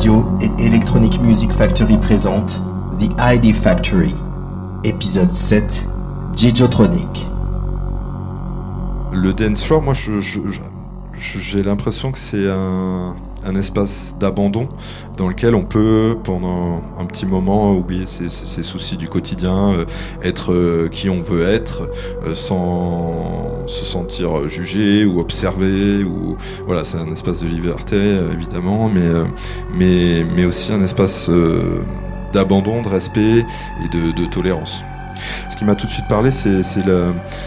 Radio et Electronic Music Factory présente The ID Factory, épisode 7, Gijotronic. Le dance floor, moi, j'ai l'impression que c'est un, un espace d'abandon dans lequel on peut pendant un petit moment oublier ses, soucis du quotidien, euh, être euh, qui on veut être euh, sans se sentir jugé ou observé ou voilà c'est un espace de liberté évidemment mais aussi un espace d'abandon, de respect et de tolérance. Ce qui m'a tout de suite parlé, c'est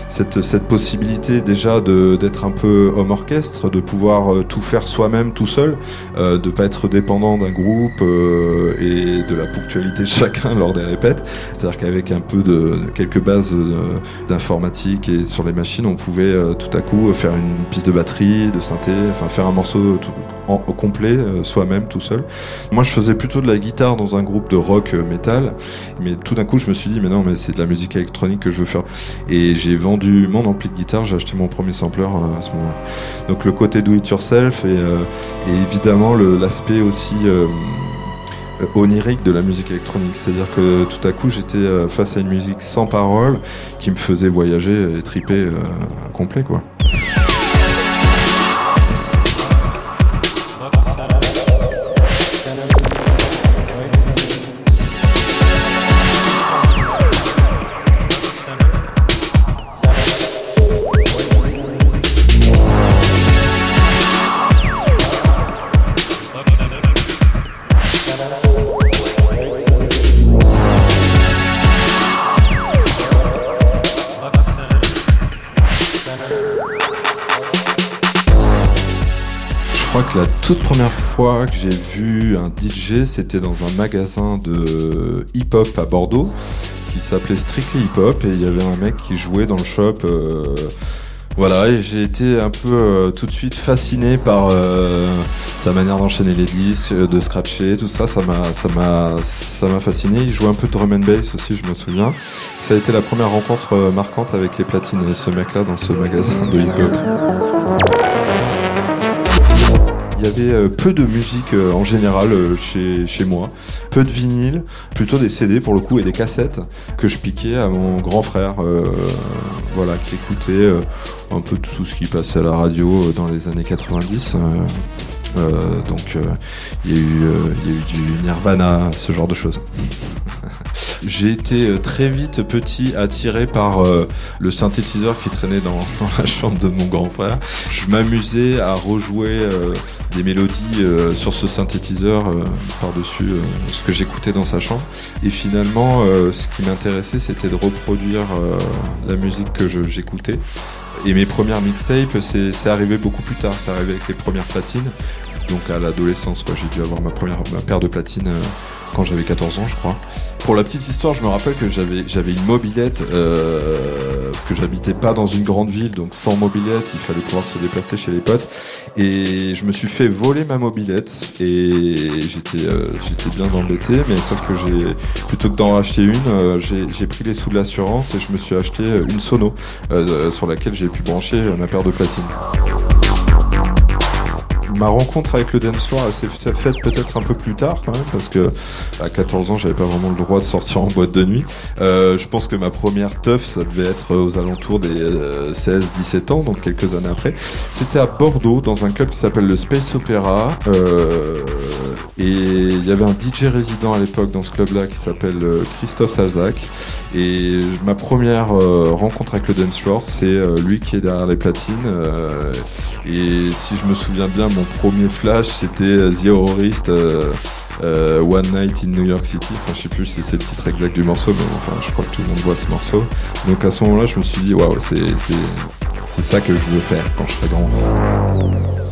cette, possibilité déjà d'être un peu homme orchestre, de pouvoir euh, tout faire soi-même tout seul, euh, de pas être dépendant d'un groupe euh, et de la ponctualité de chacun lors des répètes. C'est-à-dire qu'avec un peu de quelques bases d'informatique et sur les machines, on pouvait tout à coup faire une piste de batterie, de synthé, enfin faire un morceau tout, en, complet, soi-même tout seul. Moi, je faisais plutôt de la guitare dans un groupe de rock metal, mais tout d'un coup, je me suis dit, mais non, mais c'est de la musique électronique que je veux faire. Et j'ai vendu mon ampli de guitare, j'ai acheté mon premier sampler euh, à ce moment-là. Donc le côté do it yourself et, euh, évidemment l'aspect aussi euh, onirique de la musique électronique. C'est-à-dire que tout à coup j'étais face à une musique sans parole qui me faisait voyager et triper complet quoi. La toute première fois que j'ai vu un DJ, c'était dans un magasin de hip-hop à Bordeaux qui s'appelait Strictly Hip Hop et il y avait un mec qui jouait dans le shop. Euh, voilà, et j'ai été un peu euh, tout de suite fasciné par euh, sa manière d'enchaîner les disques, de scratcher, tout ça, ça m'a, ça m'a, ça m'a fasciné. Il jouait un peu de drum and bass aussi, je me souviens. Ça a été la première rencontre marquante avec les platines ce mec-là dans ce magasin de hip-hop il y avait euh, peu de musique euh, en général euh, chez, chez moi, peu de vinyle, plutôt des CD pour le coup et des cassettes que je piquais à mon grand frère, voilà, qui écoutait un peu tout ce qui passait à la radio dans les années 90. Donc il y, a eu, il y a eu du Nirvana, ce genre de choses. J'ai été euh, très vite petit attiré par euh, le synthétiseur qui traînait dans, la chambre de mon grand frère. Je m'amusais à rejouer euh, des mélodies sur ce synthétiseur par-dessus ce que j'écoutais dans sa chambre. Et finalement, ce qui m'intéressait, c'était de reproduire la musique que j'écoutais. Et mes premières mixtapes, c'est arrivé beaucoup plus tard. C'est arrivé avec les premières platines. Donc à l'adolescence, j'ai dû avoir ma première ma paire de platines quand j'avais 14 ans, je crois. Pour la petite histoire, je me rappelle que j'avais j'avais une mobilette euh, parce que j'habitais pas dans une grande ville, donc sans mobilette, il fallait pouvoir se déplacer chez les potes. Et je me suis fait voler ma mobilette et j'étais euh, j'étais bien embêté, mais sauf que j'ai plutôt que d'en racheter une, euh, j'ai pris les sous de l'assurance et je me suis acheté une sono sur laquelle j'ai pu brancher ma paire de platines ma rencontre avec le dance floor s'est faite peut-être un peu plus tard quand même parce que à 14 ans j'avais pas vraiment le droit de sortir en boîte de nuit. Euh, je pense que ma première teuf ça devait être aux alentours des 16-17 euh, ans donc quelques années après. C'était à Bordeaux dans un club qui s'appelle le Space Opera euh, et il y avait un DJ résident à l'époque dans ce club là qui s'appelle Christophe Salzac et ma première rencontre avec le dance floor c'est lui qui est derrière les platines et si je me souviens bien premier flash, c'était euh, The Horrorist euh, euh, One Night in New York City. Enfin, je sais plus si c'est le titre exact du morceau, mais enfin, je crois que tout le monde voit ce morceau. Donc à ce moment-là, je me suis dit, waouh, c'est, ça que je veux faire quand je serai grand.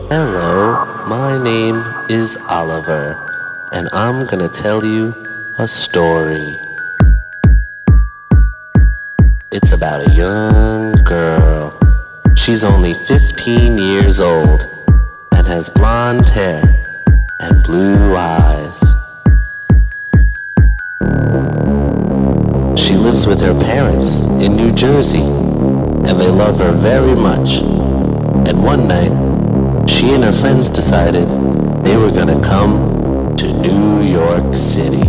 Hello, my name is Oliver, and I'm gonna tell you a story. It's about a young girl. She's only 15 years old. Has blonde hair and blue eyes. She lives with her parents in New Jersey, and they love her very much. And one night, she and her friends decided they were gonna come to New York City.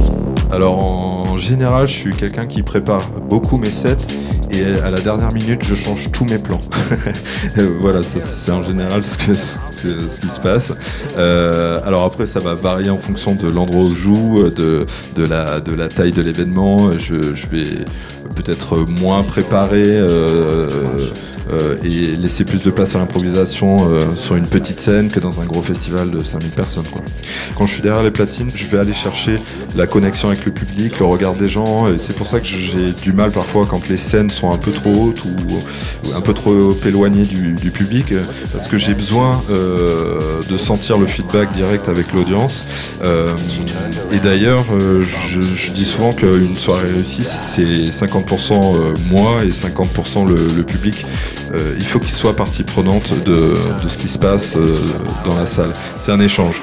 Alors en général, je suis quelqu'un qui prépare beaucoup mes sets et à la dernière minute, je change tous mes plans. voilà, c'est en général ce, qui se passe. Euh, alors après, ça va varier en fonction de l'endroit où je joue, de, la, taille de l'événement. Je, je vais peut-être moins préparer euh, euh, et laisser plus de place à l'improvisation euh, sur une petite scène que dans un gros festival de 5000 personnes. Quoi. Quand je suis derrière les platines, je vais aller chercher la connexion avec le public, le regard des gens, et c'est pour ça que j'ai du mal parfois quand les scènes sont un peu trop hautes ou, un peu trop éloignées du, du public, parce que j'ai besoin euh, de sentir le feedback direct avec l'audience. Euh, et d'ailleurs, euh, je, je, dis souvent qu'une soirée réussie, c'est 50% moi et 50% le, le public. Euh, il faut qu'il soit partie prenante de, de, ce qui se passe euh, dans la salle. C'est un échange.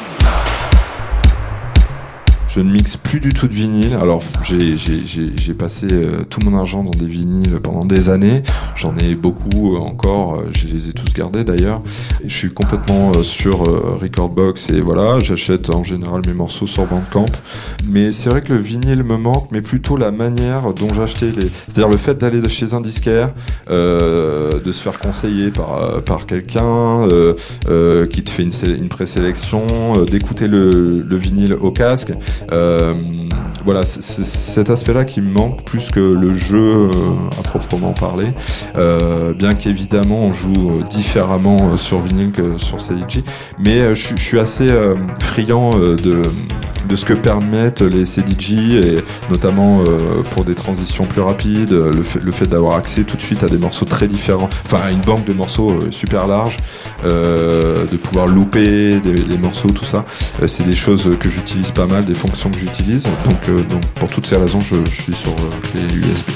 Je ne mixe plus du tout de vinyle. Alors, j'ai passé euh, tout mon argent dans des vinyles pendant des années. J'en ai beaucoup euh, encore. Euh, je les ai tous gardés d'ailleurs. Je suis complètement sur Recordbox et voilà, j'achète en général mes morceaux sur Bandcamp. Mais c'est vrai que le vinyle me manque, mais plutôt la manière dont j'achetais les. C'est-à-dire le fait d'aller chez un disquaire, de se faire conseiller par, par quelqu'un qui te fait une, une présélection, d'écouter le, le vinyle au casque. Euh, voilà, c'est cet aspect-là qui me manque plus que le jeu euh, à proprement parler. Euh, bien qu'évidemment on joue différemment sur vinyle que sur CDJ, mais je, je suis assez friand de de ce que permettent les CDJ et notamment euh, pour des transitions plus rapides, le fait, le fait d'avoir accès tout de suite à des morceaux très différents, enfin à une banque de morceaux euh, super large, euh, de pouvoir louper des, morceaux, tout ça, c'est des choses que j'utilise pas mal, des fonctions que j'utilise. Donc, donc pour toutes ces raisons, je, suis sur clé USB.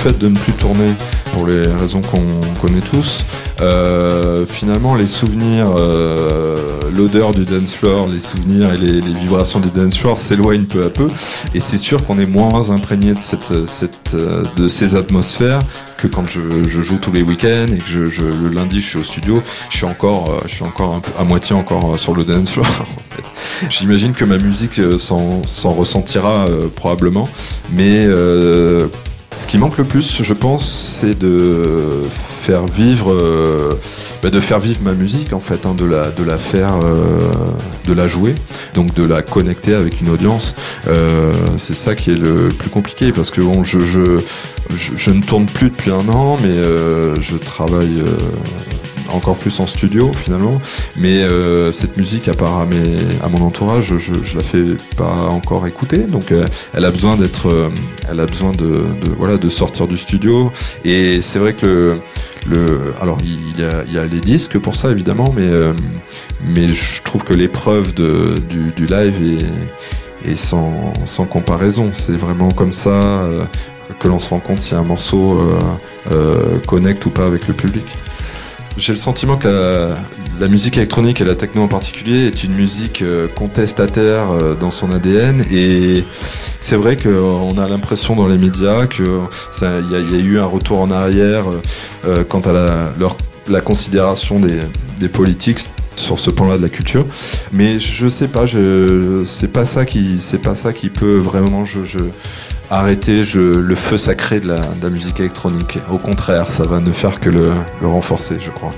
Fait de ne plus tourner pour les raisons qu'on connaît tous, euh, finalement les souvenirs, euh, l'odeur du dance floor, les souvenirs et les, vibrations du dance floor s'éloignent peu à peu. Et c'est sûr qu'on est moins imprégné de, cette, cette, de ces atmosphères que quand je, joue tous les week-ends et que je, le lundi je suis au studio, je suis encore, je suis encore à moitié encore sur le dance floor. J'imagine que ma musique s'en ressentira euh, probablement, mais euh, ce qui manque le plus, je pense, c'est de faire vivre, euh, bah de faire vivre ma musique en fait, hein, de la, faire, euh, de la jouer, donc de la connecter avec une audience. Euh, c'est ça qui est le plus compliqué parce que je, ne tourne plus depuis un an, mais je travaille encore plus en studio finalement. Mais euh, cette musique, à part à, mes, à mon entourage, je, je la fais pas encore écouter. Donc euh, elle a besoin d'être, euh, elle a besoin de, de, voilà de sortir du studio. Et c'est vrai que le, le, alors il y, a, il y a les disques pour ça évidemment, mais mais je trouve que l'épreuve du, du live est, est sans, sans comparaison. C'est vraiment comme ça. Euh, que l'on se rend compte si un morceau euh, euh, connecte ou pas avec le public. J'ai le sentiment que la, musique électronique et la techno en particulier est une musique euh, contestataire euh, dans son ADN et c'est vrai qu'on a l'impression dans les médias qu'il y, y, a eu un retour en arrière euh, quant à la, leur, la considération des, des politiques sur ce plan-là de la culture. Mais je sais pas, c'est pas ça qui, c'est pas ça qui peut vraiment, je arrêter le feu sacré de la, musique électronique. Au contraire, ça va ne faire que le renforcer, je crois.